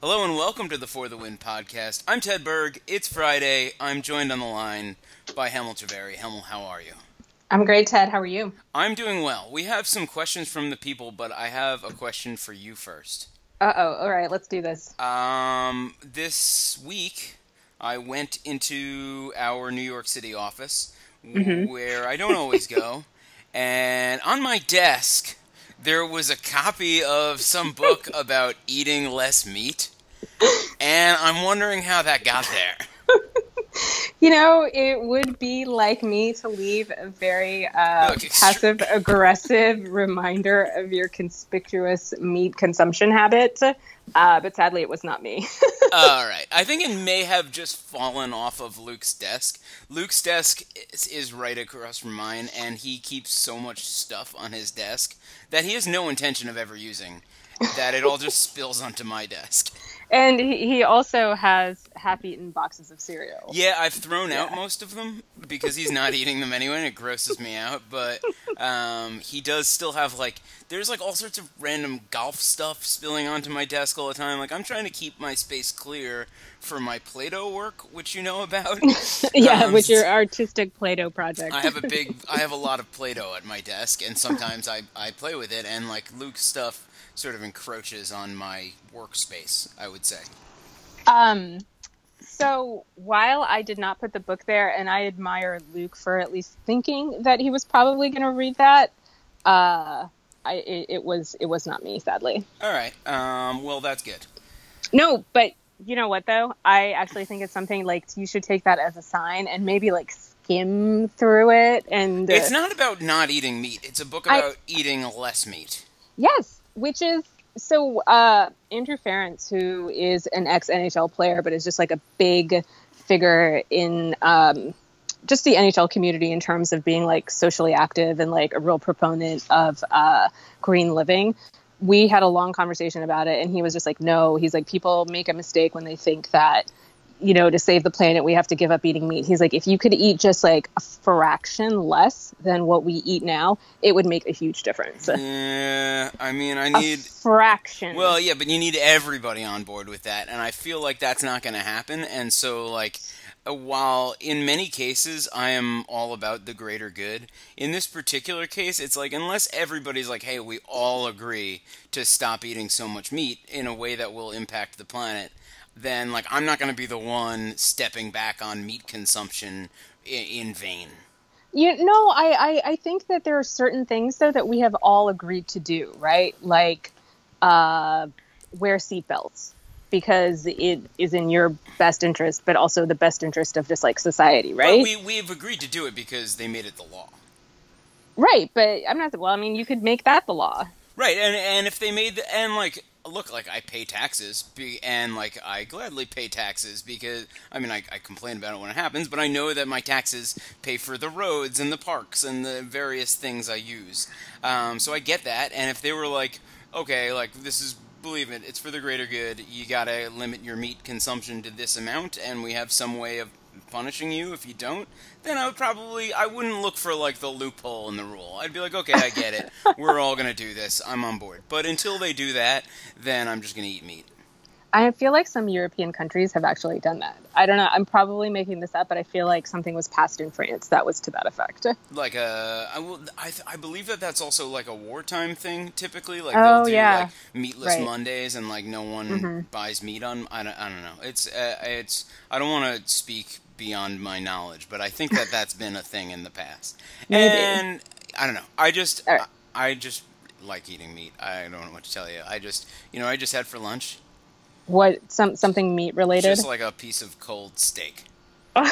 Hello and welcome to the For the Win podcast. I'm Ted Berg. It's Friday. I'm joined on the line by Hemal Jhaveri. Hemal, how are you? I'm great, Ted. How are you? I'm doing well. We have some questions from the people, but I have a question for you first. Uh oh. All right, let's do this. Um, this week, I went into our New York City office, Mhm. where I don't always go, and on my desk there was a copy of some book about eating less meat, and I'm wondering how that got there. You know, it would be like me to leave a very uh, passive aggressive reminder of your conspicuous meat consumption habit, uh, but sadly, it was not me. All right. I think it may have just fallen off of Luke's desk. Luke's desk is, is right across from mine, and he keeps so much stuff on his desk that he has no intention of ever using. That it all just spills onto my desk. And he, he also has half-eaten boxes of cereal. Yeah, I've thrown out most of them because he's not eating them anyway, and it grosses me out. But um, he does still have like there's like all sorts of random golf stuff spilling onto my desk all the time. Like I'm trying to keep my space clear for my Play-Doh work, which you know about. yeah, Um, with your artistic Play-Doh project. I have a big, I have a lot of Play-Doh at my desk, and sometimes I, I play with it, and like Luke's stuff sort of encroaches on my workspace. I would say. Um, so while I did not put the book there, and I admire Luke for at least thinking that he was probably going to read that, uh, I it, it was it was not me, sadly. All right. Um. Well, that's good. No, but you know what though? I actually think it's something like you should take that as a sign and maybe like skim through it and uh, It's not about not eating meat. It's a book I- about eating less meat. Yes, which is so uh, Andrew Ference, who is an ex NHL player, but is just like a big figure in um, just the NHL community in terms of being like socially active and like a real proponent of uh, green living. We had a long conversation about it, and he was just like, "No, he's like, people make a mistake when they think that." You know, to save the planet, we have to give up eating meat. He's like, if you could eat just like a fraction less than what we eat now, it would make a huge difference. Yeah. I mean, I need. fraction. Well, yeah, but you need everybody on board with that, and I feel like that's not going to happen. And so, like, uh, while in many cases I am all about the greater good, in this particular case, it's like unless everybody's like, "Hey, we all agree to stop eating so much meat in a way that will impact the planet," then like I'm not going to be the one stepping back on meat consumption in, in vain. you know, I, I I think that there are certain things though that we have all agreed to do, right? Like uh, wear seatbelts because it is in your best interest, but also the best interest of just like society, right? But we we've agreed to do it because they made it the law. right, but I'm not. Well, I mean, you could make that the law. Right, and and if they made the, and like look, like I pay taxes, be, and like I gladly pay taxes because I mean I, I complain about it when it happens, but I know that my taxes pay for the roads and the parks and the various things I use. Um, so I get that, and if they were like, okay, like this is believe it, it's for the greater good. You gotta limit your meat consumption to this amount, and we have some way of punishing you if you don't, then I would probably I wouldn't look for like the loophole in the rule. I'd be like, okay, I get it. We're all gonna do this. I'm on board. But until they do that, then I'm just gonna eat meat. I feel like some European countries have actually done that. I don't know. I'm probably making this up, but I feel like something was passed in France that was to that effect. Like uh, I will. I, I believe that that's also like a wartime thing. Typically, like Oh, they'll do yeah. like meatless Right. Mondays, and like no one Mhm. buys meat on. I don't. I don't know. It's uh, it's. I don't want to speak beyond my knowledge, but I think that that's been a thing in the past. Maybe. And I don't know. I just. Right. I, I just like eating meat. I don't know what to tell you. I just. You know, I just had for lunch What some something meat related? just like a piece of cold steak.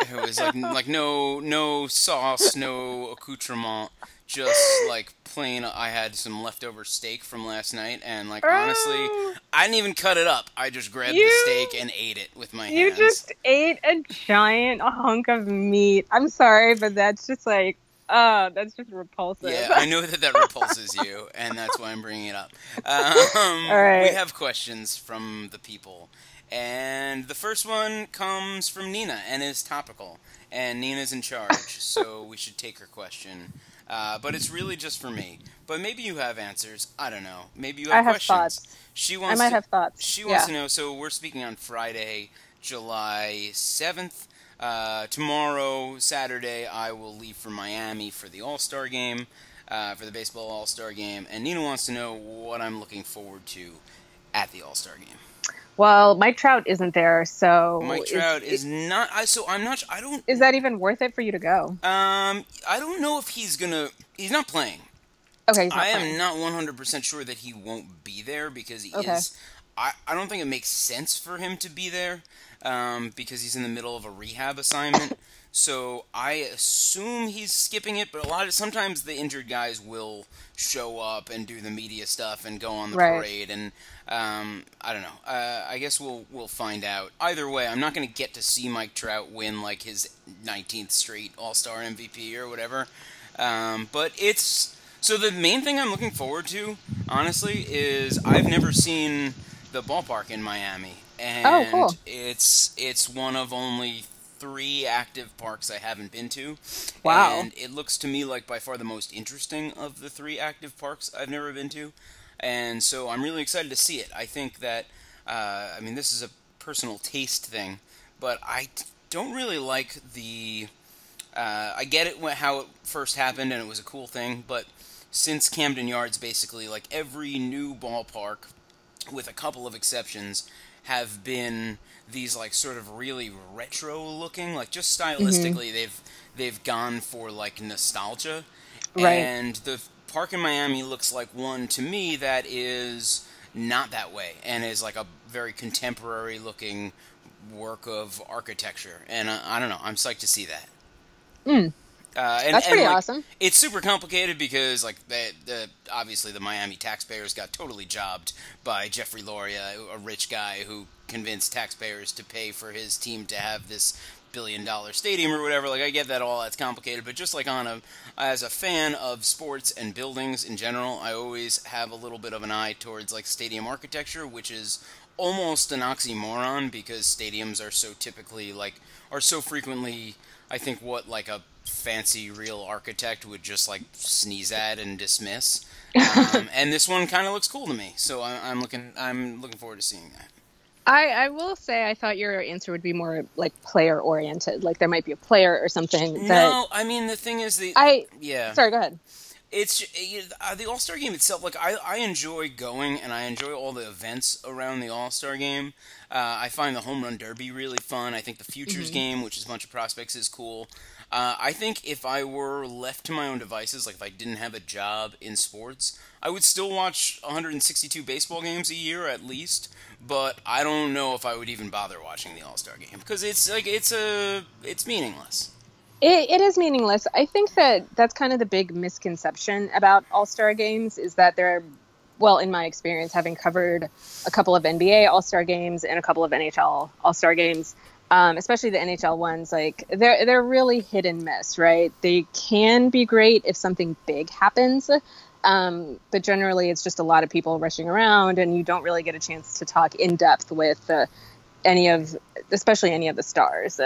It was like like no no sauce, no accoutrement, just like plain. I had some leftover steak from last night, and like honestly, Oh. I didn't even cut it up. I just grabbed You- the steak and ate it with my hands. You just ate a giant hunk of meat. I'm sorry, but that's just like, oh, that's just repulsive. Yeah, I know that that repulses you, and that's why I'm bringing it up. Um, All right. We have questions from the people, and the first one comes from Nina and is topical, and Nina's in charge, so we should take her question. Uh, but it's really just for me. But maybe you have answers. I don't know. Maybe you I have, have questions. thoughts. She wants. I might to, have thoughts. She wants Yeah. to know. So we're speaking on Friday, July seventh. Uh, tomorrow, Saturday, I will leave for Miami for the All Star game, uh, for the baseball All Star game. And Nina wants to know what I'm looking forward to at the All Star game. Well, Mike Trout isn't there, so Mike is- Trout is not. I so I'm not. I don't. Is that even worth it for you to go? Um, I don't know if he's gonna. He's not playing. Okay, he's not I playing. am not 100% sure that he won't be there because he Okay. is. I, I don't think it makes sense for him to be there um, because he's in the middle of a rehab assignment. so I assume he's skipping it, but a lot of sometimes the injured guys will show up and do the media stuff and go on the Right. parade and um, I don't know. Uh, I guess we'll we'll find out. Either way, I'm not going to get to see Mike Trout win like his 19th straight All Star MVP or whatever. Um, but it's so the main thing I'm looking forward to, honestly, is I've never seen the ballpark in Miami, and Oh, cool. it's it's one of only three active parks I haven't been to. Wow. And it looks to me like by far the most interesting of the three active parks I've never been to, and so I'm really excited to see it. I think that uh, I mean this is a personal taste thing, but I don't really like the uh, I get it how it first happened and it was a cool thing, but since Camden Yards, basically, like every new ballpark, with a couple of exceptions, have been these like sort of really retro looking, like just stylistically, they've they've gone for like nostalgia, Right. and the park in Miami looks like one to me that is not that way and is like a very contemporary looking work of architecture, and uh, I don't know, I'm psyched to see that. Uh, and, That's and, pretty like, awesome. It's super complicated because, like, the, the obviously the Miami taxpayers got totally jobbed by Jeffrey Loria, a rich guy who convinced taxpayers to pay for his team to have this billion dollar stadium or whatever. Like, I get that all that's complicated, but just like on a as a fan of sports and buildings in general, I always have a little bit of an eye towards like stadium architecture, which is almost an oxymoron because stadiums are so typically like are so frequently I think what like a fancy real architect would just like sneeze at and dismiss. Um, and this one kind of looks cool to me, so I, I'm looking I'm looking forward to seeing that. I, I will say I thought your answer would be more like player oriented. Like there might be a player or something that No, I mean the thing is the I yeah sorry, go ahead. it's uh, the All Star Game itself. Like I, I enjoy going and I enjoy all the events around the All Star Game. Uh, I find the Home Run Derby really fun. I think the Futures Game, which is a bunch of prospects, is cool. Uh, I think if I were left to my own devices, like if I didn't have a job in sports, I would still watch 162 baseball games a year at least. But I don't know if I would even bother watching the All Star Game because it's like it's a it's meaningless. It, it is meaningless. I think that that's kind of the big misconception about All Star games is that they're, well, in my experience, having covered a couple of NBA All Star games and a couple of NHL All Star games, um, especially the NHL ones, like they're they're really hit and miss, right? They can be great if something big happens, um, but generally it's just a lot of people rushing around, and you don't really get a chance to talk in depth with uh, any of, especially any of the stars.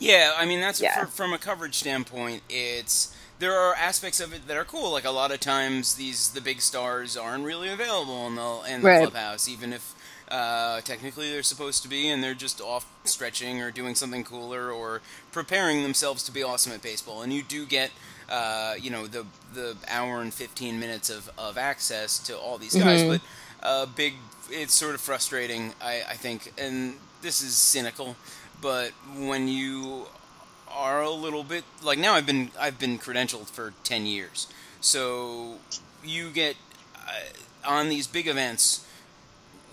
Yeah, I mean that's Yeah. for, from a coverage standpoint. It's there are aspects of it that are cool. Like a lot of times, these the big stars aren't really available in the in the Right. clubhouse, even if uh, technically they're supposed to be, and they're just off stretching or doing something cooler or preparing themselves to be awesome at baseball. And you do get. Uh, you know the the hour and fifteen minutes of, of access to all these guys, Mhm. but uh, big. It's sort of frustrating, I, I think, and this is cynical, but when you are a little bit like now, I've been I've been credentialed for ten years, so you get uh, on these big events.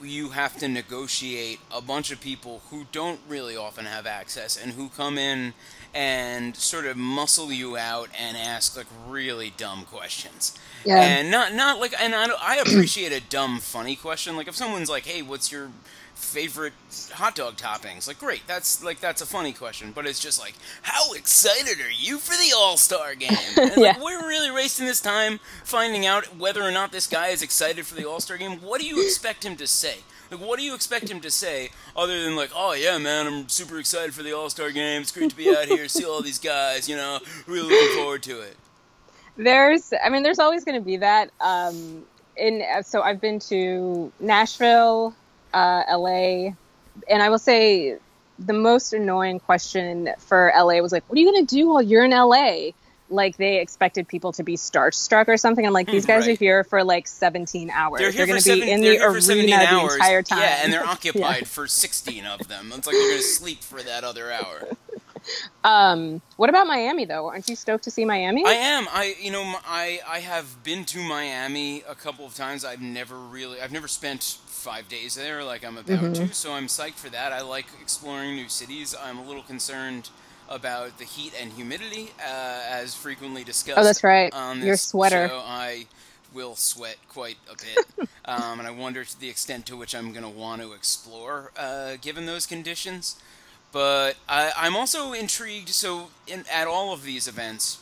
You have to negotiate a bunch of people who don't really often have access and who come in and sort of muscle you out and ask like really dumb questions. Yeah. And not not like and I, I appreciate a dumb funny question like if someone's like hey what's your favorite hot dog toppings. Like great that's like that's a funny question but it's just like how excited are you for the all-star game? And it's like, we're really wasting this time finding out whether or not this guy is excited for the all-star game. What do you expect him to say? Like what do you expect him to say other than like oh yeah man i'm super excited for the all-star game. It's great to be out here see all these guys you know really looking forward to it. There's, I mean, there's always going to be that. Um, in so I've been to Nashville, uh, LA, and I will say the most annoying question for LA was like, "What are you going to do while you're in LA?" Like they expected people to be starstruck or something. I'm like, these guys Right. are here for like 17 hours. They're here going to be in the 17 arena hours. the entire time. Yeah, and they're occupied for 16 of them. It's like they're going to sleep for that other hour. Um, what about Miami though? Aren't you stoked to see Miami? I am. I you know I I have been to Miami a couple of times. I've never really I've never spent five days there like I'm about Mm-hmm. to. So I'm psyched for that. I like exploring new cities. I'm a little concerned about the heat and humidity, uh, as frequently discussed. Oh, that's right. On Your sweater. show. I will sweat quite a bit, um, and I wonder to the extent to which I'm going to want to explore uh, given those conditions. But I, I'm also intrigued. So, in, at all of these events,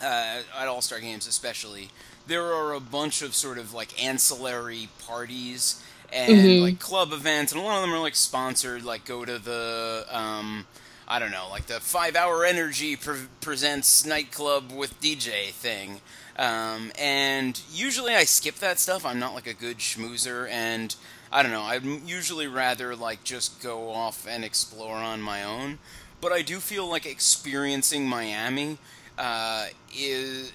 uh, at All Star Games especially, there are a bunch of sort of like ancillary parties and Mhm. like club events, and a lot of them are like sponsored. Like go to the um, I don't know, like the Five Hour Energy pre- presents nightclub with DJ thing. Um, and usually I skip that stuff. I'm not like a good schmoozer, and I don't know. I'd usually rather like just go off and explore on my own. But I do feel like experiencing Miami uh, is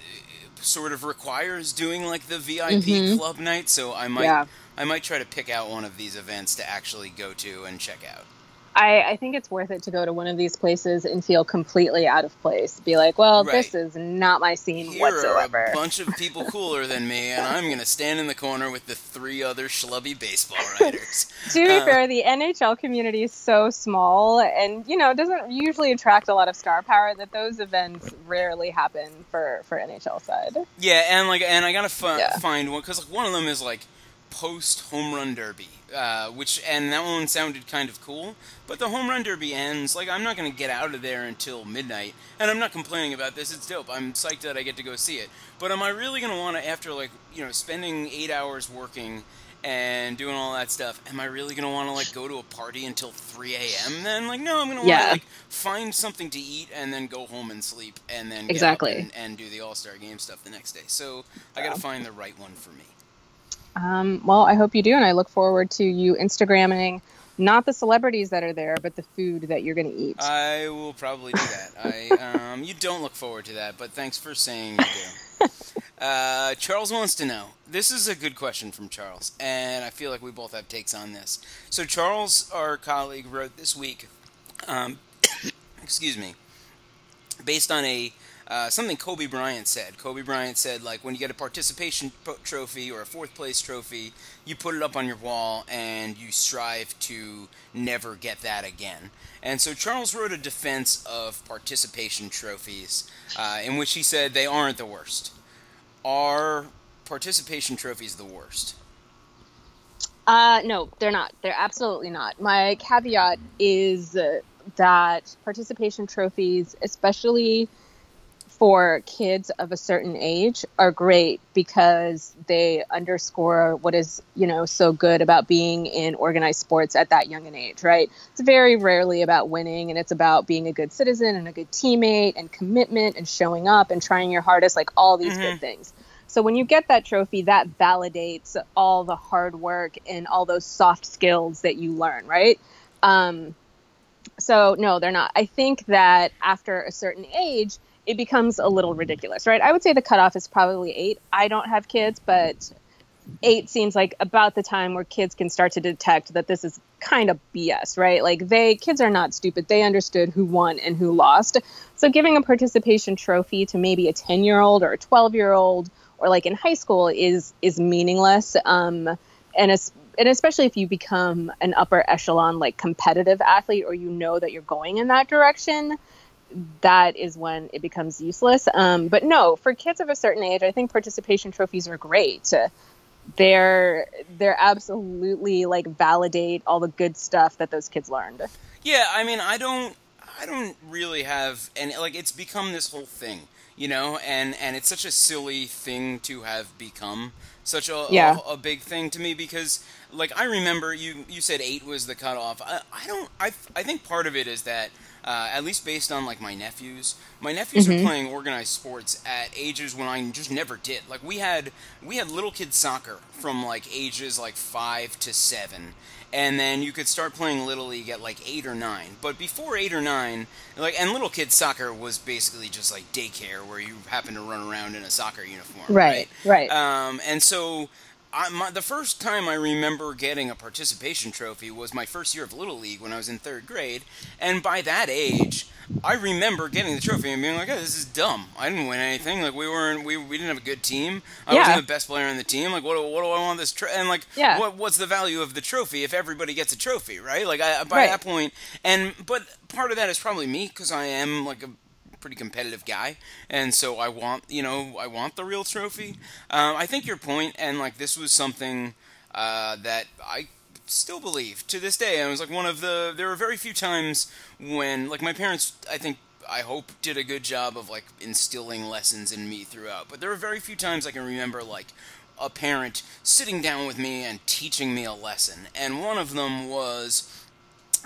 sort of requires doing like the VIP Mhm. club night. So I might Yeah. I might try to pick out one of these events to actually go to and check out. I, I think it's worth it to go to one of these places and feel completely out of place. Be like, well, this is not my scene Here whatsoever. are a bunch of people cooler than me, and I'm gonna stand in the corner with the three other schlubby baseball writers. to be Uh, fair, the NHL community is so small and, you know, doesn't usually attract a lot of star power that those events rarely happen for, for NHL side. Yeah, and like, and I gotta fi- Yeah. find one because like one of them is like post home run derby, uh, which and that one sounded kind of cool. But the home run derby ends like I'm not gonna get out of there until midnight, and I'm not complaining about this. It's dope. I'm psyched that I get to go see it. But am I really gonna want to after like you know spending eight hours working? And doing all that stuff, am I really gonna want to like go to a party until 3 a.m. Then, like, no, I'm gonna want to Yeah. like find something to eat and then go home and sleep, and then Exactly. and, and do the All Star Game stuff the next day. So I got to find the right one for me. Um, well, I hope you do, and I look forward to you Instagramming not the celebrities that are there, but the food that you're going to eat. I will probably do that. I um, you don't look forward to that, but thanks for saying you do. Uh, Charles wants to know. This is a good question from Charles, and I feel like we both have takes on this. So Charles, our colleague, wrote this week. Um, excuse me. Based on a uh, something Kobe Bryant said. Kobe Bryant said, like, when you get a participation trophy or a fourth place trophy, you put it up on your wall and you strive to never get that again. And so Charles wrote a defense of participation trophies uh, in which he said they aren't the worst. Are participation trophies the worst? Uh, no, they're not. They're absolutely not. My caveat is that participation trophies, especially for kids of a certain age, are great because they underscore what is, you know, so good about being in organized sports at that young an age, right? It's very rarely about winning and it's about being a good citizen and a good teammate and commitment and showing up and trying your hardest, like all these Mhm. good things. So when you get that trophy, that validates all the hard work and all those soft skills that you learn, right? Um, so no, they're not. I think that after a certain age, it becomes a little ridiculous, right? I would say the cutoff is probably eight. I don't have kids, but eight seems like about the time where kids can start to detect that this is kind of BS, right? Like they kids are not stupid. They understood who won and who lost. So giving a participation trophy to maybe a 10-year-old or a 12-year-old or like in high school is is meaningless. Um and it's and especially if you become an upper echelon like competitive athlete or you know that you're going in that direction, that is when it becomes useless. Um, but no, for kids of a certain age, I think participation trophies are great. They're they're absolutely like validate all the good stuff that those kids learned. Yeah, I mean, I don't, I don't really have, and like, it's become this whole thing, you know, and and it's such a silly thing to have become such a Yeah. a, a big thing to me because, like, I remember you you said eight was the cutoff. I, I don't, I I think part of it is that uh, at least based on like my nephews. My nephews mm-hmm. are playing organized sports at ages when I just never did. Like we had we had little kid soccer from like ages like five to seven, and then you could start playing little league at like eight or nine. But before eight or nine, like and little kid soccer was basically just like daycare where you happen to run around in a soccer uniform. Right. Right. right. Um, and so I, my, the first time I remember getting a participation trophy was my first year of Little League when I was in third grade, and by that age, I remember getting the trophy and being like, oh, "This is dumb. I didn't win anything. Like we weren't, we, we didn't have a good team. I yeah. wasn't the best player on the team. Like what, what do I want this? Tro-? And like, yeah. what, what's the value of the trophy if everybody gets a trophy, right? Like I, by right. that point, and but part of that is probably me because I am like a pretty competitive guy, and so I want you know I want the real trophy. Um, I think your point, and like this was something uh, that I still believe to this day. I was like one of the. There were very few times when like my parents. I think I hope did a good job of like instilling lessons in me throughout. But there were very few times I can remember like a parent sitting down with me and teaching me a lesson. And one of them was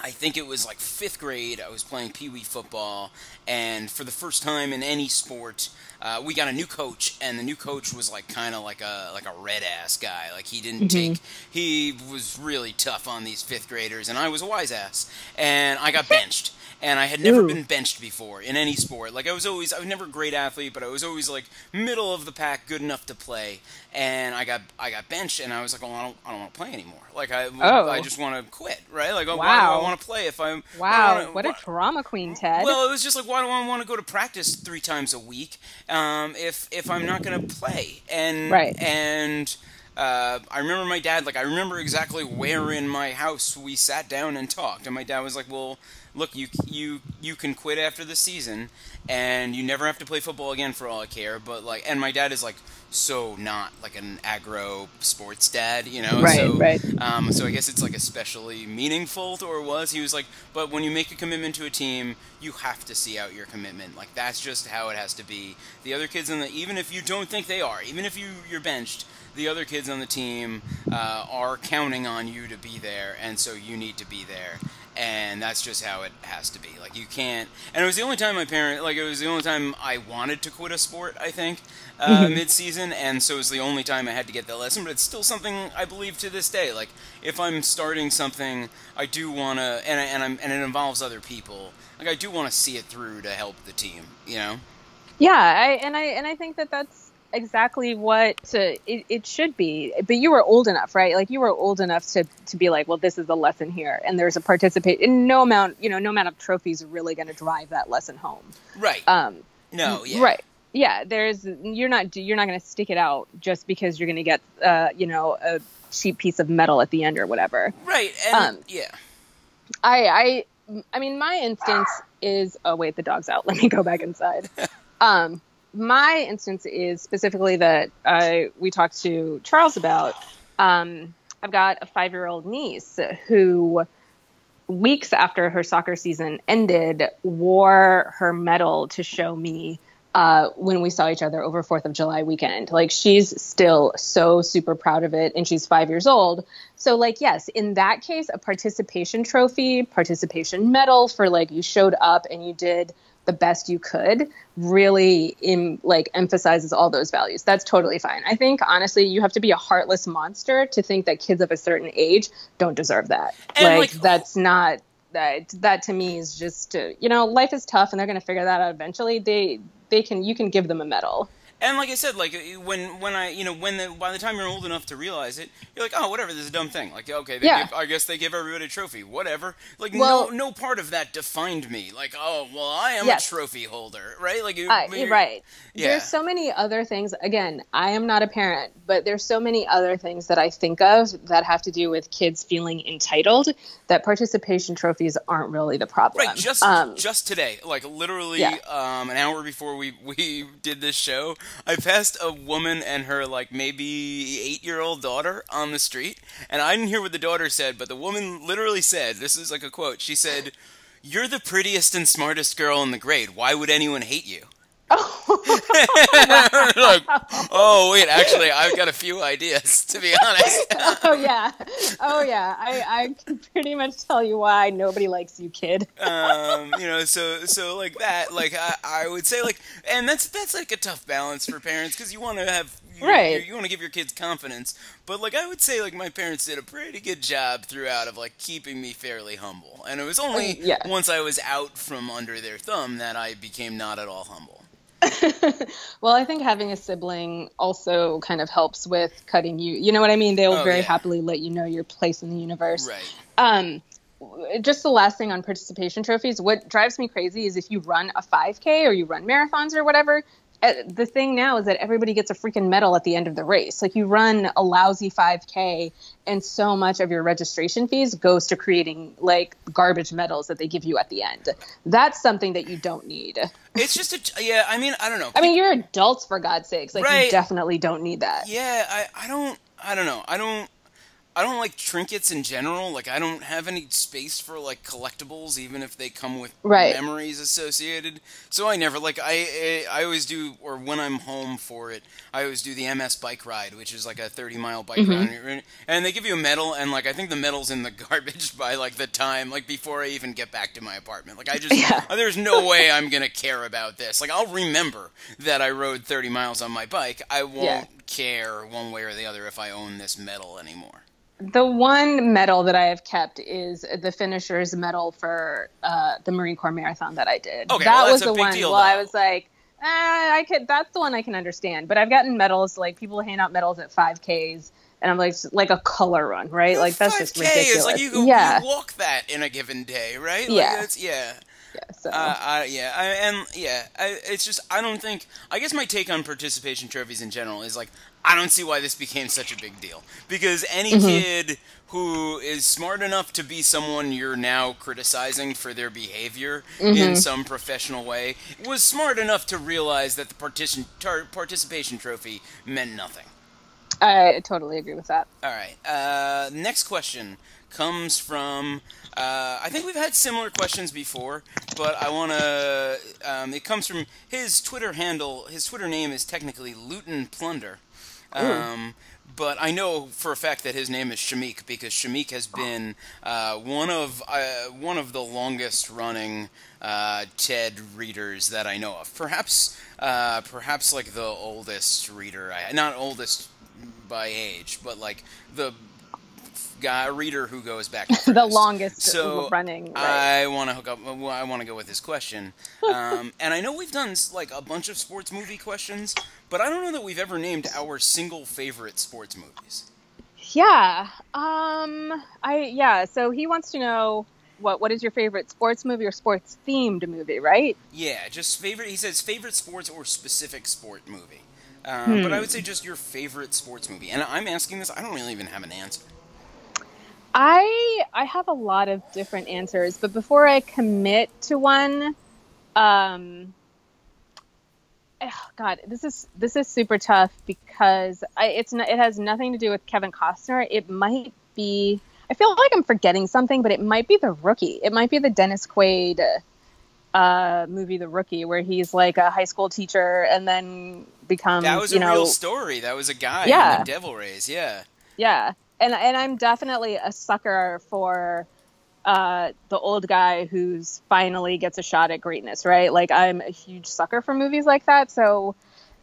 I think it was like fifth grade. I was playing pee wee football, and for the first time in any sport, uh, we got a new coach, and the new coach was like kind of like a like a red ass guy. Like he didn't mm-hmm. take. He was really tough on these fifth graders, and I was a wise ass, and I got benched and I had never Ooh. been benched before in any sport. Like I was always, I was never a great athlete, but I was always like middle of the pack, good enough to play. And I got, I got benched, and I was like, well, I don't, I don't want to play anymore. Like I, oh. I just want to quit, right? Like, oh, wow. why do I want to play if I'm? Wow, wanna, what a drama queen, Ted. Well, it was just like, why do I want to go to practice three times a week um, if if I'm not going to play? And right, and. Uh, I remember my dad, like, I remember exactly where in my house we sat down and talked. And my dad was like, Well, look, you you you can quit after the season, and you never have to play football again for all I care. But like, and my dad is like so not like an agro sports dad, you know. Right, so, right. Um, so I guess it's like especially meaningful, or was he was like, but when you make a commitment to a team, you have to see out your commitment. Like that's just how it has to be. The other kids in the even if you don't think they are, even if you you're benched, the other kids on the team uh, are counting on you to be there, and so you need to be there and that's just how it has to be. Like you can't. And it was the only time my parent, like it was the only time I wanted to quit a sport. I think uh, mm-hmm. mid-season, and so it was the only time I had to get that lesson. But it's still something I believe to this day. Like if I'm starting something, I do want to, and and I'm and it involves other people. Like I do want to see it through to help the team. You know. Yeah, I and I and I think that that's exactly what it, it, should be. But you were old enough, right? Like you were old enough to to be like, well, this is a lesson here, and there's a participate. In no amount, you know, no amount of trophies are really going to drive that lesson home. Right. Um. No. Yeah. Right. Yeah. There's you're not you're not going to stick it out just because you're going to get uh you know a cheap piece of metal at the end or whatever. Right. And, um. Yeah. I I I mean my instance is oh wait the dog's out. Let me go back inside. um my instance is specifically that I we talked to Charles about. Um, I've got a five year old niece who, weeks after her soccer season ended, wore her medal to show me uh, when we saw each other over Fourth of July weekend. Like she's still so super proud of it, and she's five years old. So like yes, in that case, a participation trophy, participation medal for like you showed up and you did the best you could really in, like emphasizes all those values. That's totally fine. I think honestly you have to be a heartless monster to think that kids of a certain age don't deserve that. Like, like, that's not that that to me is just uh, you know life is tough and they're going to figure that out eventually. They they can you can give them a medal and like I said, like when when I you know when the, by the time you're old enough to realize it, you're like, oh, whatever, this is a dumb thing. Like, okay, yeah. Give, I guess they give everybody a trophy, whatever. Like, well, no no part of that defined me. Like, oh, well, I am yes. a trophy holder, right? Like, you, uh, right. Yeah. There's so many other things. Again, I am not a parent, but there's so many other things that I think of that have to do with kids feeling entitled that participation trophies aren't really the problem. Right. Just um, just today, like literally yeah. um, an hour before we we did this show. I passed a woman and her like maybe eight year old daughter on the street, and I didn't hear what the daughter said, but the woman literally said, "This is like a quote." She said, "You're the prettiest and smartest girl in the grade. Why would anyone hate you?" Oh, like, oh wait, actually, I've got a few ideas to be honest. oh yeah, oh yeah. I I can pretty much tell you why nobody likes you, kid. um, you know, so so like that, like I, I would say like, and that's that's like a tough balance for parents because you want to have you, Right. You, you want to give your kids confidence, but like I would say like my parents did a pretty good job throughout of like keeping me fairly humble, and it was only yeah. once I was out from under their thumb that I became not at all humble. Well, I think having a sibling also kind of helps with cutting you. You know what I mean? They'll Oh, very yeah. happily let you know your place in the universe. Right. Um, just the last thing on participation trophies. What drives me crazy is if you run a 5K or you run marathons or whatever. Uh, The thing now is that everybody gets a freaking medal at the end of the race. Like you run a lousy 5K, and so much of your registration fees goes to creating like garbage medals that they give you at the end. That's something that you don't need. It's just a yeah. I mean, I don't know. I mean, you're adults for God's sakes. Like Right. you definitely don't need that. Yeah, I, I don't I don't know. I don't I don't like trinkets in general. Like I don't have any space for like collectibles even if they come with Right. memories associated. So I never like I I always do or when I'm home for it, I always do the MS bike ride, which is like a 30 mile bike Mm-hmm. ride. And they give you a medal and like I think the medal's in the garbage by like the time like before I even get back to my apartment. Like I just Yeah. there's no way I'm going to care about this. Like I'll remember that I rode 30 miles on my bike. I won't Yeah. care one way or the other if I own this medal anymore. The one medal that I have kept is the finisher's medal for uh, the Marine Corps marathon that I did. Okay, that well, was the one. deal, well, I was like, eh, I could. That's the one I can understand. But I've gotten medals like people hand out medals at 5Ks, and I'm like, like a color run, right? Like that's just 5K ridiculous. is like you, yeah, you walk that in a given day, right? Like that's, yeah. yeah. So Uh, I, yeah, I, and yeah, I, it's just I don't think. I guess my take on participation trophies in general is like I don't see why this became such a big deal because any Mm-hmm. kid who is smart enough to be someone you're now criticizing for their behavior Mm-hmm. in some professional way was smart enough to realize that the partition tar, participation trophy meant nothing. I totally agree with that. All right. Uh, next question comes from. Uh, I think we've had similar questions before, but I want to. Um, it comes from his Twitter handle. His Twitter name is technically Luton Plunder. Um, but I know for a fact that his name is Shamik because Shamik has been uh, one of uh, one of the longest running uh, TED readers that I know of. Perhaps, uh, perhaps like the oldest reader. I, not oldest by age, but like the guy reader who goes back the, The longest so running, right. I want to hook up. I want to go with this question, um, and I know we've done like a bunch of sports movie questions, but I don't know that we've ever named our single favorite sports movies. Yeah. Um. I yeah. So he wants to know what what is your favorite sports movie or sports themed movie, right? Yeah, just favorite. He says favorite sports or specific sport movie. Um, But I would say just your favorite sports movie. And I'm asking this. I don't really even have an answer. I I have a lot of different answers, but before I commit to one, um, eh, God, this is this is super tough because I, it's not, it has nothing to do with Kevin Costner. It might be. I feel like I'm forgetting something, but it might be The Rookie. It might be the Dennis Quaid uh, movie, The Rookie, where he's like a high school teacher and then becomes That was a know real story. That was a guy Yeah. in the Devil Rays. Yeah. yeah and and i'm definitely a sucker for uh the old guy who's finally gets a shot at greatness right like i'm a huge sucker for movies like that so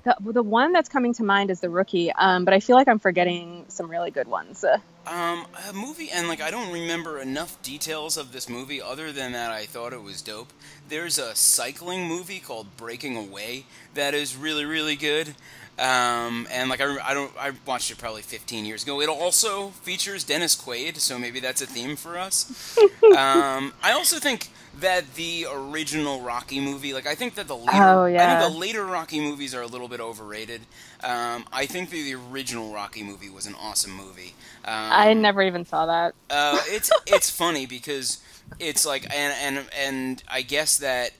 the, the one that's coming to mind is the rookie um but i feel like i'm forgetting some really good ones Um, a movie, and like I don't remember enough details of this movie other than that I thought it was dope. There's a cycling movie called Breaking Away that is really, really good. Um, and like I, I don't, I watched it probably 15 years ago. It also features Dennis Quaid, so maybe that's a theme for us. um, I also think that the original Rocky movie, like I think that the later, Oh, I think the later Rocky movies are a little bit overrated. Um, I think that the original Rocky movie was an awesome movie. Um, i never even saw that uh, it's it's funny because it's like and and and I guess that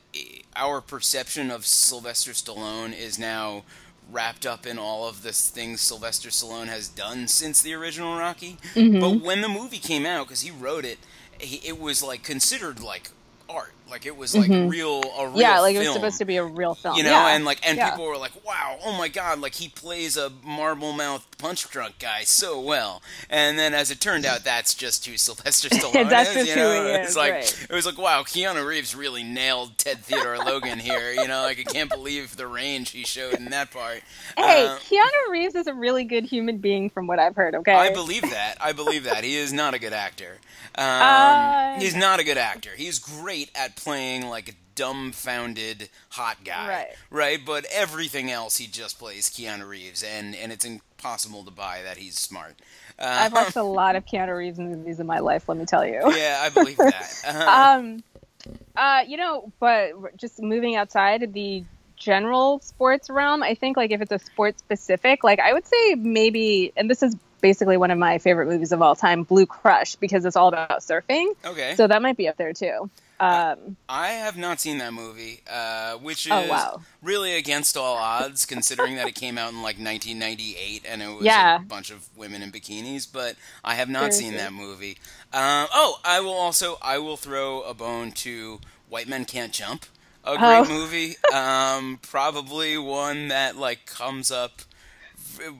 our perception of Sylvester Stallone is now wrapped up in all of the things Sylvester Stallone has done since the original Rocky. Mm-hmm. But when the movie came out, because he wrote it, he, it was like considered like art. Like it was like real a real Mm-hmm. yeah, like it was supposed to be a real film. You know, yeah. and like and Yeah. people were like, "Wow, oh my god, like he plays a marble mouth punch drunk guy so well." And then as it turned out, that's just who Sylvester Stallone That's is. you who know? It's is, like right. it was like, wow, Keanu Reeves really nailed Ted Theodore Logan here. You know, like I can't believe the range he showed in that part. Hey, Uh, Keanu Reeves is a really good human being, from what I've heard. Okay, I believe that. I believe that. He is not a good actor. Um, Uh, he's not a good actor. He's great at playing like a dumbfounded hot guy. Right. Right? But everything else he just plays Keanu Reeves and and it's impossible to buy that he's smart. Uh, I've watched a lot of Keanu Reeves movies in my life. Let me tell you. Yeah, I believe that. Uh, um, uh, you know, but just moving outside the general sports realm, I think like if it's a sports specific, like I would say maybe, and this is basically one of my favorite movies of all time, Blue Crush, because it's all about surfing. okay. So that might be up there too. Um, I have not seen that movie, uh, which is Oh, wow. really against all odds, considering that it came out in like 1998 and it was Yeah. a bunch of women in bikinis. But I have not seen that movie. Um, oh, I will also I will throw a bone to White Men Can't Jump, a great Oh. movie. Um, probably one that like comes up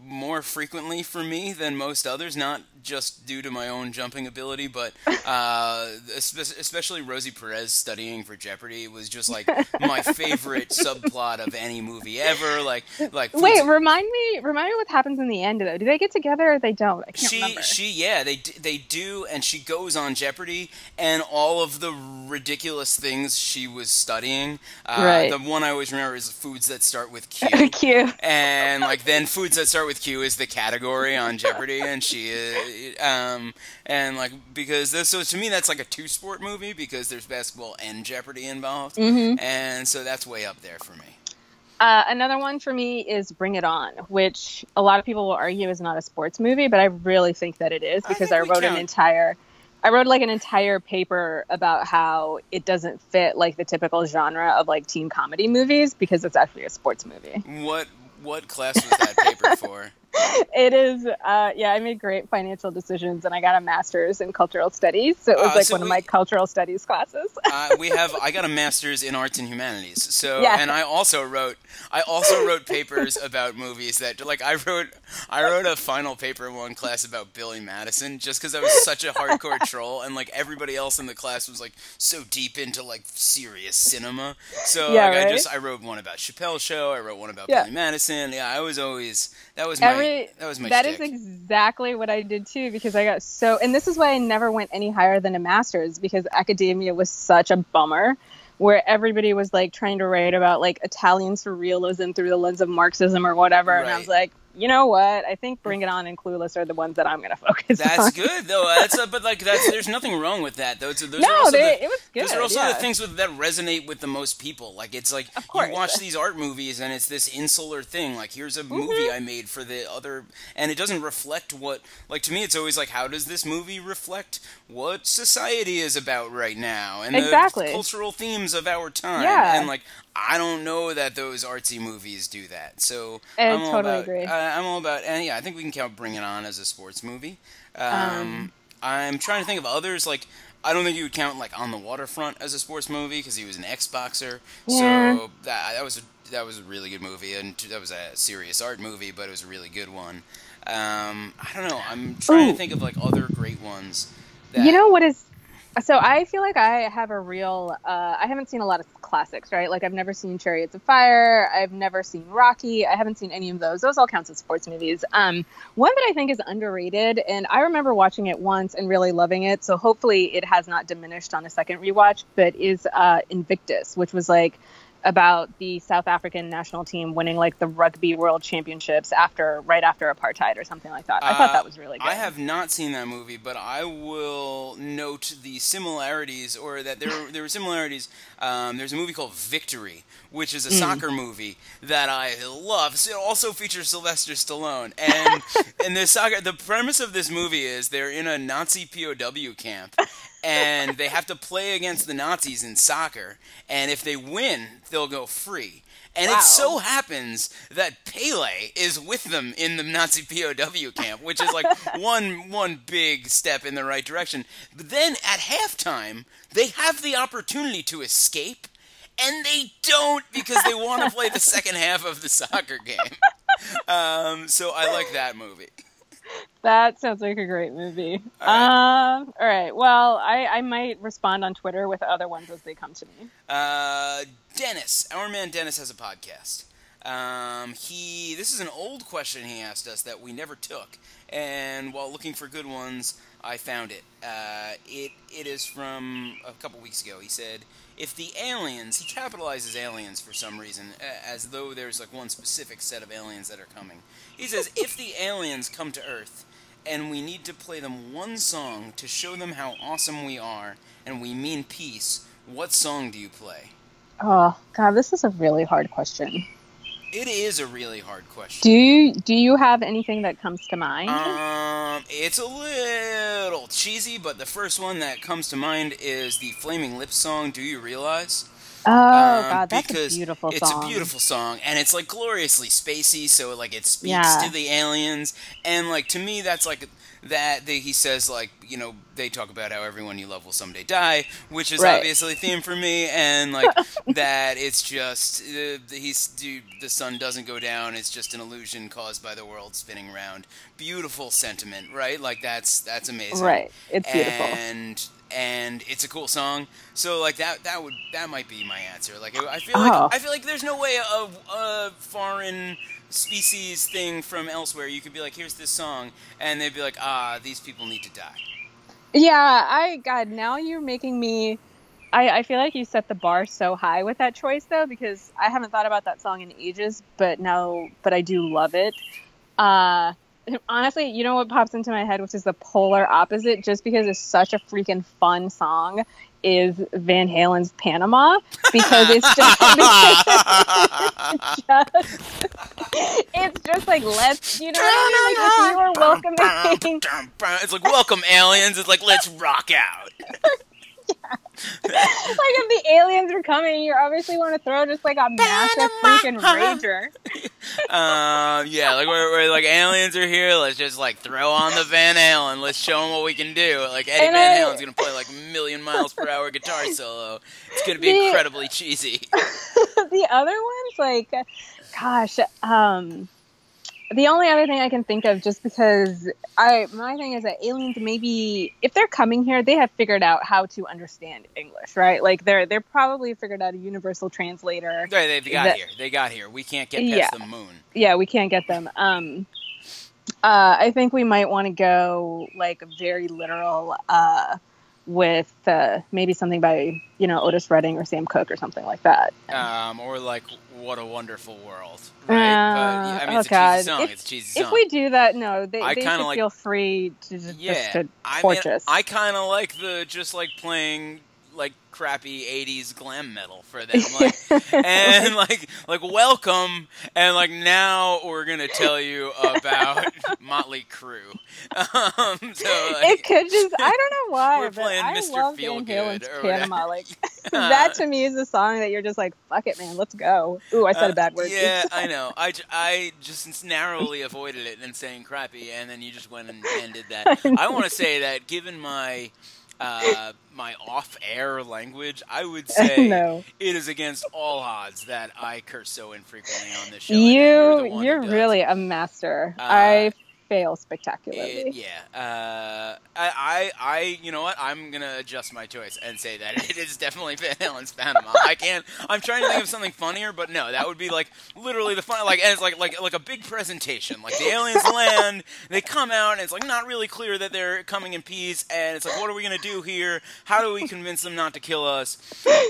more frequently for me than most others, not just due to my own jumping ability, but uh, especially Rosie Perez studying for Jeopardy was just like my favorite subplot of any movie ever. Like, like wait, remind me, remind me what happens in the end though. Do they get together or they don't? I can't she remember. she yeah they they do and she goes on Jeopardy and all of the ridiculous things she was studying. Uh, Right. The one I always remember is foods that start with Q. Cute. and like then foods that start with Q is the category on Jeopardy, and she is, um, and like because this, so to me that's like a two sport movie because there's basketball and Jeopardy involved, Mm-hmm. and so that's way up there for me. Uh, another one for me is Bring It On, which a lot of people will argue is not a sports movie, but I really think that it is because think I, wrote an entire, I wrote like an entire paper about how it doesn't fit like the typical genre of like teen comedy movies because it's actually a sports movie. What what class was that paper for? It is, uh, yeah, I made great financial decisions and I got a master's in cultural studies, so it was Uh, like so one of my cultural studies classes. Uh, we have I got a master's in arts and humanities. So Yeah. and I also wrote I also wrote papers about movies that like I wrote I wrote a final paper in one class about Billy Madison just because I was such a hardcore troll and like everybody else in the class was like so deep into like serious cinema. So Yeah, like, I just I wrote one about Chappelle's show. I wrote one about Yeah. Billy Madison. Yeah, I was always that was my Every that was my that is exactly what I did too because I got so and this is why I never went any higher than a master's because academia was such a bummer where everybody was like trying to write about like Italian surrealism through the lens of Marxism or whatever and I was like you know what I think Bring It On and Clueless are the ones that I'm going to focus on. That's good though. That's a, but like that's there's nothing wrong with that. Those, those are No, also they, the, it was good. Those are also yeah. the things with, that resonate with the most people. Like it's like you watch these art movies and it's this insular thing. Like here's a movie Mm-hmm. I made for the other, and it doesn't reflect what. Like to me, it's always like, how does this movie reflect what society is about right now and Exactly. the cultural themes of our time? Yeah. And like I don't know that those artsy movies do that. So I I'm all totally about, agree. I, I'm all about, and yeah, I think we can count Bring It On as a sports movie. Um, I'm trying to think of others like. I don't think you would count like on the waterfront as a sports movie because he was an ex-boxer. Yeah. So that that was a that was a really good movie, and that was a serious art movie, but it was a really good one. Um, I don't know. I'm trying Ooh. to think of like other great ones. That, You know what is so I feel like I have a real uh, I haven't seen a lot of classics, right? Like I've never seen Chariots of Fire, I've never seen Rocky, I haven't seen any of those. Those all counts as sports movies. Um, one that I think is underrated, and I remember watching it once and really loving it, so hopefully it has not diminished on a second rewatch, but is uh, Invictus, which was like about the South African national team winning like the rugby world championships after right after apartheid or something like that. I thought Uh, that was really good. I have not seen that movie, but I will note the similarities, or that there there were similarities. Um, there's a movie called Victory, which is a soccer movie that I love. So It also features Sylvester Stallone, and in this soccer, the premise of this movie is they're in a Nazi POW camp. And they have to play against the Nazis in soccer, and if they win, they'll go free. And Wow. it so happens that Pele is with them in the Nazi POW camp, which is like one one big step in the right direction. But then at halftime, they have the opportunity to escape, and they don't because they want to play the second half of the soccer game. Um, so I like that movie. That sounds like a great movie. All right. Um, all right. Well, I, I might respond on Twitter with other ones as they come to me. Uh, Dennis, our man Dennis has a podcast. Um, he this is an old question he asked us that we never took, and while looking for good ones, I found it. Uh, it it is from a couple weeks ago. He said, "If the aliens," he capitalizes aliens for some reason, as though there's like one specific set of aliens that are coming. He says, "If the aliens come to Earth." And we need to play them one song to show them how awesome we are and we mean peace. What song do you play? Oh God, this is a really hard question. It is a really hard question. Do you, do you have anything that comes to mind? Um, it's a little cheesy, but the first one that comes to mind is the Flaming Lips song. Do you realize? oh Um, God, that's a beautiful it's song. It's a beautiful song, and it's like gloriously spacey. So like it speaks Yeah. to the aliens, and like to me, that's like that. They, he says like you know they talk about how everyone you love will someday die, which is Right. obviously a theme for me, and like that it's just uh, he's dude, the sun doesn't go down. It's just an illusion caused by the world spinning around. Beautiful sentiment, right? Like that's that's amazing, Right. It's beautiful. and and it's a cool song. So like that that would that might be my answer. Like I feel Oh. like I feel like there's no way a, a foreign species thing from elsewhere you could be like here's this song and they'd be like ah these people need to die. Yeah, I God, now you're making me I, I feel like you set the bar so high with that choice though, because I haven't thought about that song in ages, but now but I do love it. Uh honestly, you know what pops into my head, which is the polar opposite, just because it's such a freaking fun song, is Van Halen's Panama. Because it's just just it's just like let's you know what I mean? Like if you were welcoming It's like welcome aliens. It's like let's rock out. like if the aliens are coming, you obviously want to throw just like a massive freaking rager. Uh, yeah, like we're, we're like aliens are here. Let's just like throw on the Van Halen. Let's show them what we can do. Like Eddie And Van I- Halen's gonna play like a million miles per hour guitar solo. It's gonna be The- incredibly cheesy. the other ones, like, gosh, um, the only other thing I can think of, just because I my thing is that aliens maybe if they're coming here, they have figured out how to understand English, right? Like they're they're probably figured out a universal translator. They, they got That- here. They got here. We can't get past Yeah. the moon. yeah, we can't get them. Um, uh, I think we might want to go like very literal uh, with uh, maybe something by you know Otis Redding or Sam Cooke or something like that. Um, or like what a wonderful world. Right? but I mean, oh it's a God. cheesy song. If- it's a cheesy If we do that, no, they, I they should like- feel free to just, yeah, just to I mean. I kind of like the just like playing like crappy '80s glam metal for them. Like, and like like welcome and like now we're gonna tell you about Motley Crue. Um, so like, it could just I don't know why, We're but playing I Mr. love Van Halen's Panama. Like that to me is a song that you're just like, fuck it, man, let's go. Ooh, I said Uh, a bad word. Yeah, I know. I, I just narrowly avoided it and saying crappy, and then you just went and, and did that. I want to say that given my uh, my off-air language, I would say no. it is against all odds that I curse so infrequently on this show. You you're really a master. Uh, I fail spectacularly. It- yeah, uh, I, I, I, you know what? I'm gonna adjust my choice and say that it is definitely Van Halen's Panama. I can't. I'm trying to think of something funnier, but no, that would be like literally the fun. Like, and it's like like like a big presentation. Like the aliens land, they come out, and it's like not really clear that they're coming in peace. And it's like, what are we gonna do here? How do we convince them not to kill us?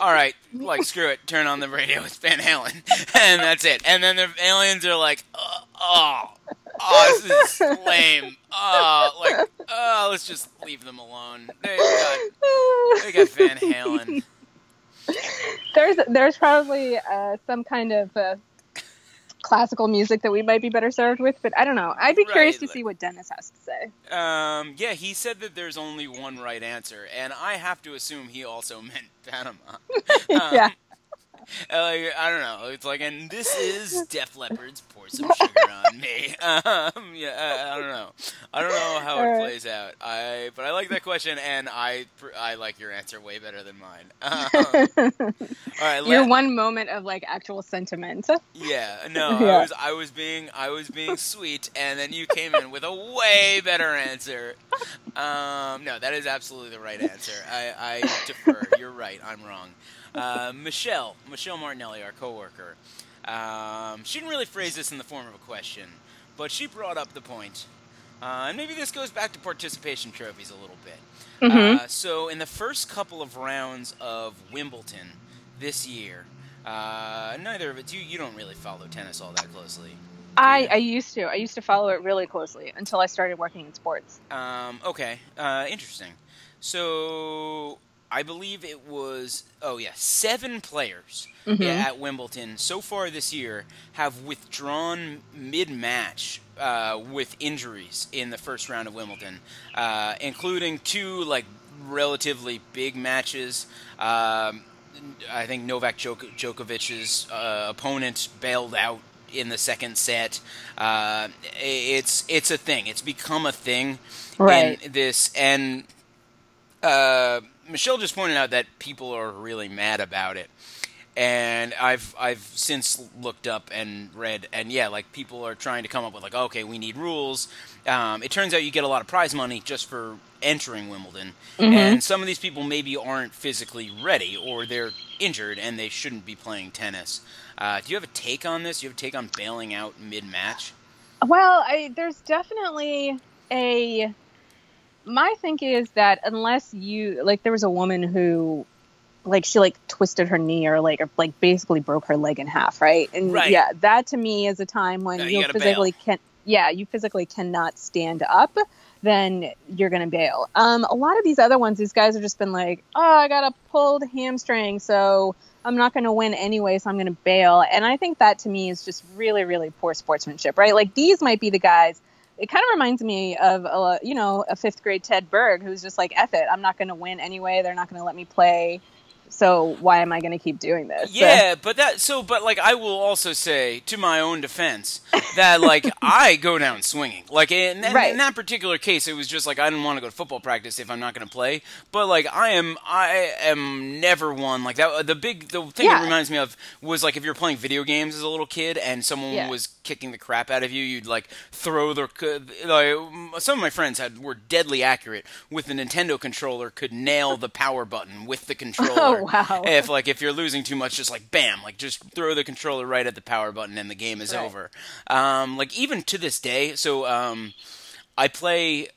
All right, like screw it. Turn on the radio. It's Van Halen, and that's it. And then the aliens are like, uh, oh. Oh, this is lame. Oh, like, oh, let's just leave them alone. They got, they got Van Halen. there's there's probably uh, some kind of uh, classical music that we might be better served with, but I don't know. I'd be curious to like- see what Dennis has to say. Um, yeah, he said that there's only one right answer, and I have to assume he also meant Panama. Um, yeah. like, I don't know. It's like, and this is Def Leppard's "Pour Some Sugar on Me." Um, yeah, I, I, don't know. I don't know how it plays out. I, but I like that question, and I, I like your answer way better than mine. Um, all right, your one moment of like actual sentiment. Yeah, no, yeah. I was, I was being, I was being sweet, and then you came in with a way better answer. Um, no, that is absolutely the right answer. I, I defer. You're right. I'm wrong. Uh, Michelle, Michelle Martinelli, our coworker, um, she didn't really phrase this in the form of a question, but she brought up the point, uh, and maybe this goes back to participation trophies a little bit. Mm-hmm. Uh, so, in the first couple of rounds of Wimbledon this year, uh, neither of it. You you don't really follow tennis all that closely. I, I used to. I used to follow it really closely until I started working in sports. Um, okay, uh, interesting. So I believe it was oh yeah, seven players mm-hmm. at Wimbledon so far this year have withdrawn mid-match uh, with injuries in the first round of Wimbledon, uh, including two like relatively big matches. Um, I think Novak Djok- Djokovic's uh, opponent bailed out in the second set. Uh, it's it's a thing. It's become a thing right. in this and. Uh, Michelle just pointed out that people are really mad about it, and I've I've since looked up and read, and yeah, like people are trying to come up with like, okay, we need rules. Um, it turns out you get a lot of prize money just for entering Wimbledon, mm-hmm. and some of these people maybe aren't physically ready or they're injured and they shouldn't be playing tennis. Uh, do you have a take on this? Do you have a take on bailing out mid match? Well, I, there's definitely a my think is that unless you like there was a woman who like she like twisted her knee or like or like basically broke her leg in half right and right. yeah that to me is a time when you, you physically can't. yeah you physically cannot stand up then you're gonna bail um a lot of these other ones these guys have just been like oh i got a pulled hamstring so i'm not gonna win anyway so i'm gonna bail and i think that to me is just really really poor sportsmanship right like these might be the guys it kind of reminds me of a, you know a fifth grade Ted Berg who's just like, "Eff it, I'm not going to win anyway. They're not going to let me play so why am I going to keep doing this? Yeah, so. but that so but like I will also say to my own defense that like I go down swinging. Like in, in, right. in, that particular case, it was just like I didn't want to go to football practice if I'm not going to play. But like I am, I am never one like that. The big the thing yeah. it reminds me of was like if you're playing video games as a little kid and someone yeah. was kicking the crap out of you, you'd like throw the like some of my friends had were deadly accurate with the Nintendo controller, could nail the power button with the oh, controller. Oh, wow. If like if you're losing too much, just like bam, like just throw the controller right at the power button and the game is right. over. Um, like even to this day, so um, I play.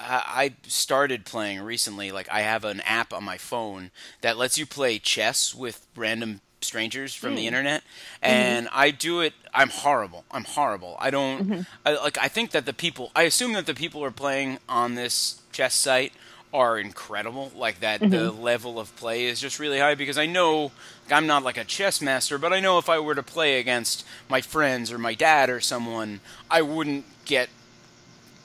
I started playing recently. Like I have an app on my phone that lets you play chess with random strangers from mm. the internet and mm-hmm. i do it i'm horrible i'm horrible i don't mm-hmm. I, like i think that the people i assume that the people are playing on this chess site are incredible. Like that, mm-hmm. the level of play is just really high because I know I'm not like a chess master, but I know if I were to play against my friends or my dad or someone, I wouldn't get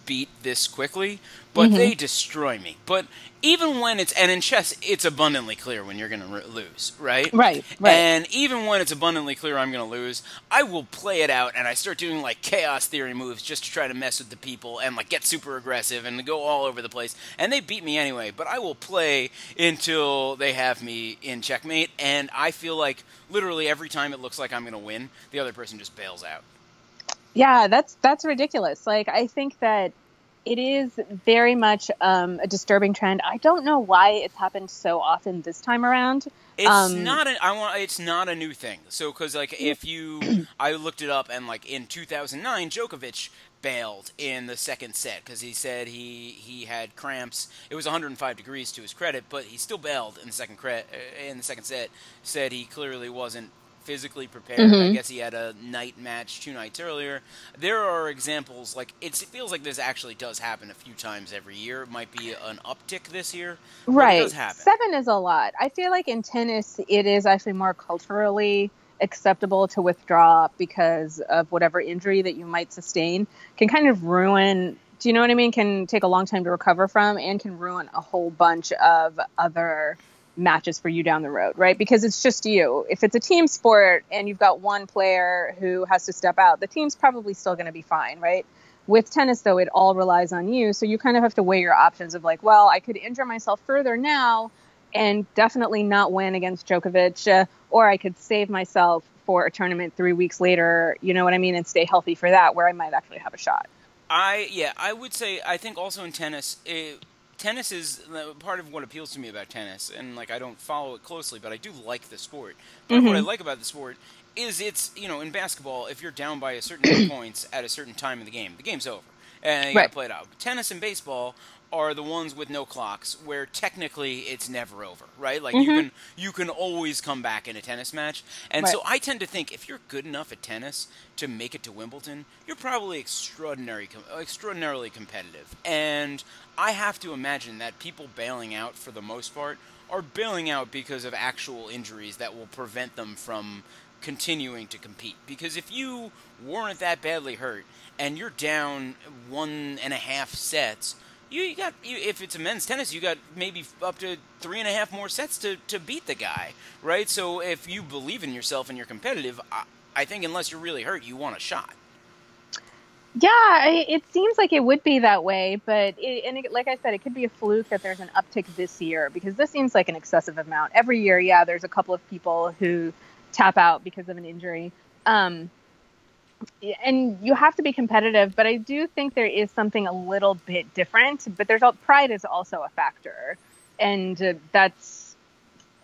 beat this quickly. But mm-hmm. they destroy me. But even when it's and in chess it's abundantly clear when you're going to lose right? Right right. And even when it's abundantly clear i'm going to lose i will play it out and i start doing like chaos theory moves just to try to mess with the people and like get super aggressive and go all over the place. And they beat me anyway but i will play until they have me in checkmate. And i feel like literally every time it looks like i'm going to win the other person just bails out. Yeah that's that's ridiculous. Like i think that it is very much um, a disturbing trend. I don't know why it's happened so often this time around. It's um, not a, I want. It's not a new thing. So, because like if you, I looked it up, and like in 2009, Djokovic bailed in the second set because he said he he had cramps. It was 105 degrees to his credit, but he still bailed in the second cre- uh, in the second set. Said he clearly wasn't physically prepared. Mm-hmm. I guess he had a night match two nights earlier. There are examples like it feels like this actually does happen a few times every year. It might be an uptick this year, right? Seven is a lot. I feel like in tennis, it is actually more culturally acceptable to withdraw because of whatever injury that you might sustain can kind of ruin do you know what I mean? Can take a long time to recover from and can ruin a whole bunch of other matches for you down the road, right? Because it's just you. If it's a team sport and you've got one player who has to step out, the team's probably still going to be fine, right? With tennis, though, it all relies on you. So you kind of have to weigh your options of like, well, I could injure myself further now and definitely not win against Djokovic, uh, or I could save myself for a tournament three weeks later, you know what I mean, and stay healthy for that, where I might actually have a shot. I yeah, I would say I think also in tennis, it, tennis is part of what appeals to me about tennis, and like I don't follow it closely, but I do like the sport. But mm-hmm. what I like about the sport is it's you know in basketball, if you're down by a certain points at a certain time in the game, the game's over, and you right. got to play it out. Tennis and baseball are the ones with no clocks where technically it's never over, right? Like mm-hmm. you can you can always come back in a tennis match. And right. so I tend to think if you're good enough at tennis to make it to Wimbledon, you're probably extraordinary extraordinarily competitive. And I have to imagine that people bailing out for the most part are bailing out because of actual injuries that will prevent them from continuing to compete. Because if you weren't that badly hurt and you're down one and a half sets, you, got you, if it's a men's tennis, you got maybe up to three and a half more sets to, to beat the guy, right? So if you believe in yourself and you're competitive, I, I think unless you're really hurt, you want a shot. Yeah, it seems like it would be that way, but it, and it, like I said, it could be a fluke that there's an uptick this year because this seems like an excessive amount. Every year, yeah, there's a couple of people who tap out because of an injury. Um, and you have to be competitive, but I do think there is something a little bit different. But there's pride is also a factor, and uh, that's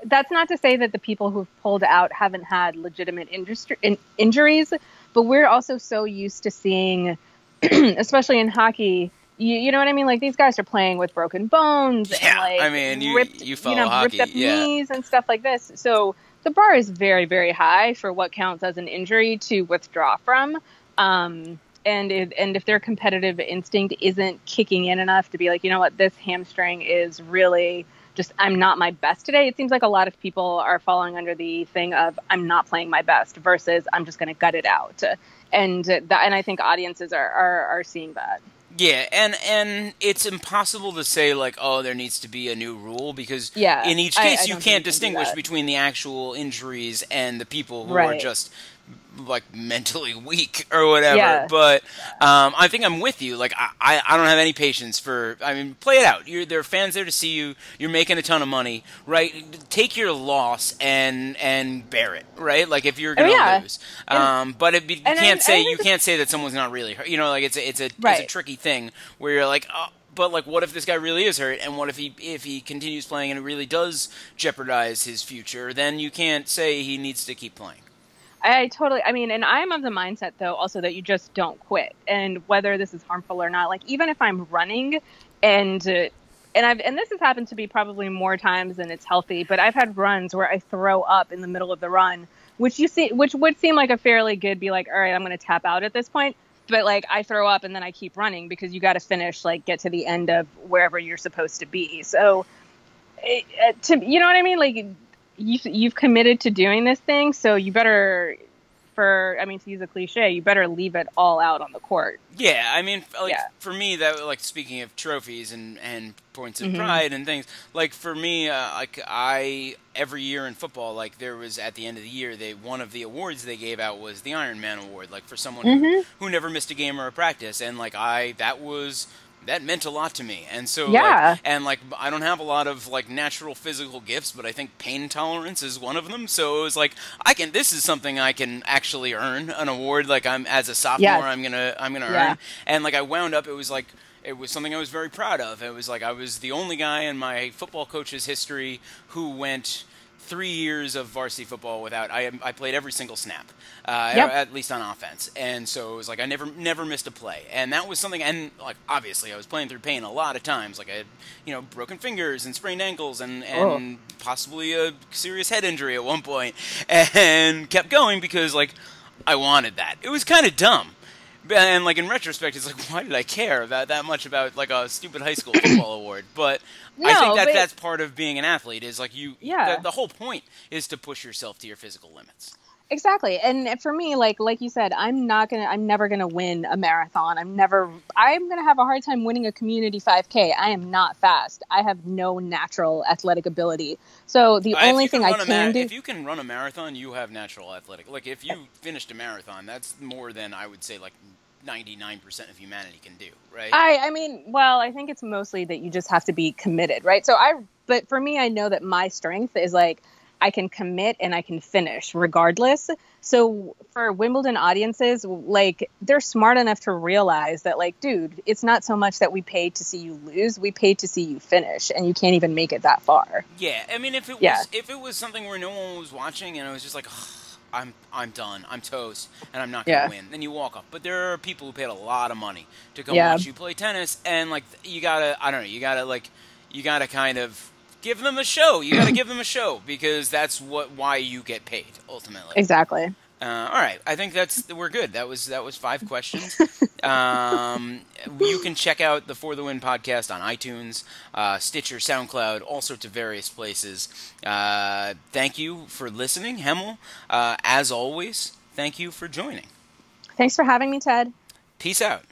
that's not to say that the people who've pulled out haven't had legitimate industry, in, injuries, but we're also so used to seeing, especially in hockey. You, you know what I mean? Like these guys are playing with broken bones yeah, and like I mean, you, ripped, you, follow you know, hockey, ripped up yeah. knees and stuff like this. So the bar is very, very high for what counts as an injury to withdraw from. Um, and if, and if their competitive instinct isn't kicking in enough to be like, you know what, this hamstring is really just I'm not my best today. It seems like a lot of people are falling under the thing of I'm not playing my best versus I'm just going to gut it out. And that, and I think audiences are, are, are seeing that. Yeah, and and it's impossible to say like, oh, there needs to be a new rule because yeah, in each case I, I you can't distinguish between the actual injuries and the people who right. are just like mentally weak or whatever. Yeah. But um, I think I'm with you. Like I, I don't have any patience for. I mean, play it out. You're there are fans there to see you. You're making a ton of money, right? Take your loss and and bear it, right? Like if you're gonna oh, yeah. lose. Um, but it, you can't say you can't say that someone's not really hurt. You know, like it's a, it's a right. it's a tricky thing where you're like. Oh, but like what if this guy really is hurt and what if he if he continues playing and it really does jeopardize his future then you can't say he needs to keep playing I totally, I mean, and I'm of the mindset though also that you just don't quit. And whether this is harmful or not, like even if I'm running and, uh, and I've, and this has happened to be probably more times than it's healthy, but I've had runs where I throw up in the middle of the run, which you see, which would seem like a fairly good, be like, all right, I'm to tap out at this point. But like I throw up and then I keep running because you got to finish, like get to the end of wherever you're supposed to be. So, it, uh, to, you know what I mean? Like, you've, you've committed to doing this thing, so you better for I mean to use a cliche, you better leave it all out on the court. Yeah, I mean like yeah. for me that like speaking of trophies and and points of mm-hmm. pride and things, like for me uh, like I every year in football like there was at the end of the year they one of the awards they gave out was the Iron Man award like for someone mm-hmm. who, who never missed a game or a practice and like I that was that meant a lot to me. And so, yeah. Like, and like, I don't have a lot of like natural physical gifts, but I think pain tolerance is one of them. So it was like, I can, this is something I can actually earn an award. Like I'm, as a sophomore, yes. I'm gonna, I'm gonna yeah. earn. And like, I wound up, it was like, it was something I was very proud of. It was like I was the only guy in my football coach's history who went three years of varsity football without I, I played every single snap, uh, yep. at least on offense, and so it was like I never never missed a play, and that was something. And like obviously, I was playing through pain a lot of times. Like I had you know broken fingers and sprained ankles and and oh. possibly a serious head injury at one point, and kept going because like I wanted that. It was kind of dumb Uh, and like in retrospect, it's like, why did I care about that much about like a stupid high school football award? But no, I think that that's part of being an athlete. Is like you, yeah. The, the, whole point is to push yourself to your physical limits. Exactly. And for me, like like you said, I'm not gonna I'm never gonna win a marathon. I'm never I'm gonna have a hard time winning a community 5K. I am not fast. I have no natural athletic ability. So the only thing I can mar- do If you can run a marathon, you have natural athletic. Like if you finished a marathon, that's more than I would say like 99% of humanity can do, right? I I mean, well, I think it's mostly that you just have to be committed, right? So I but for me, I know that my strength is like I can commit and I can finish regardless. So for Wimbledon audiences, like they're smart enough to realize that like, dude, it's not so much that we paid to see you lose, we paid to see you finish and you can't even make it that far. Yeah, I mean, if it Yeah. was if it was something where no one was watching and I was just like, "Ugh, I'm I'm done, I'm toast, and I'm not gonna Yeah. win, then you walk off. But there are people who paid a lot of money to go Yeah. watch you play tennis, and like you gotta, I don't know, you gotta like, you gotta kind of give them a show. You gotta give them a show because that's what why you get paid ultimately. Exactly. Uh, all right, I think that's we're good. That was that was five questions. um, you can check out the For the Win podcast on iTunes, uh, Stitcher, SoundCloud, all sorts of various places. Uh, thank you for listening, Hemal. Uh, as always, thank you for joining. Thanks for having me, Ted. Peace out.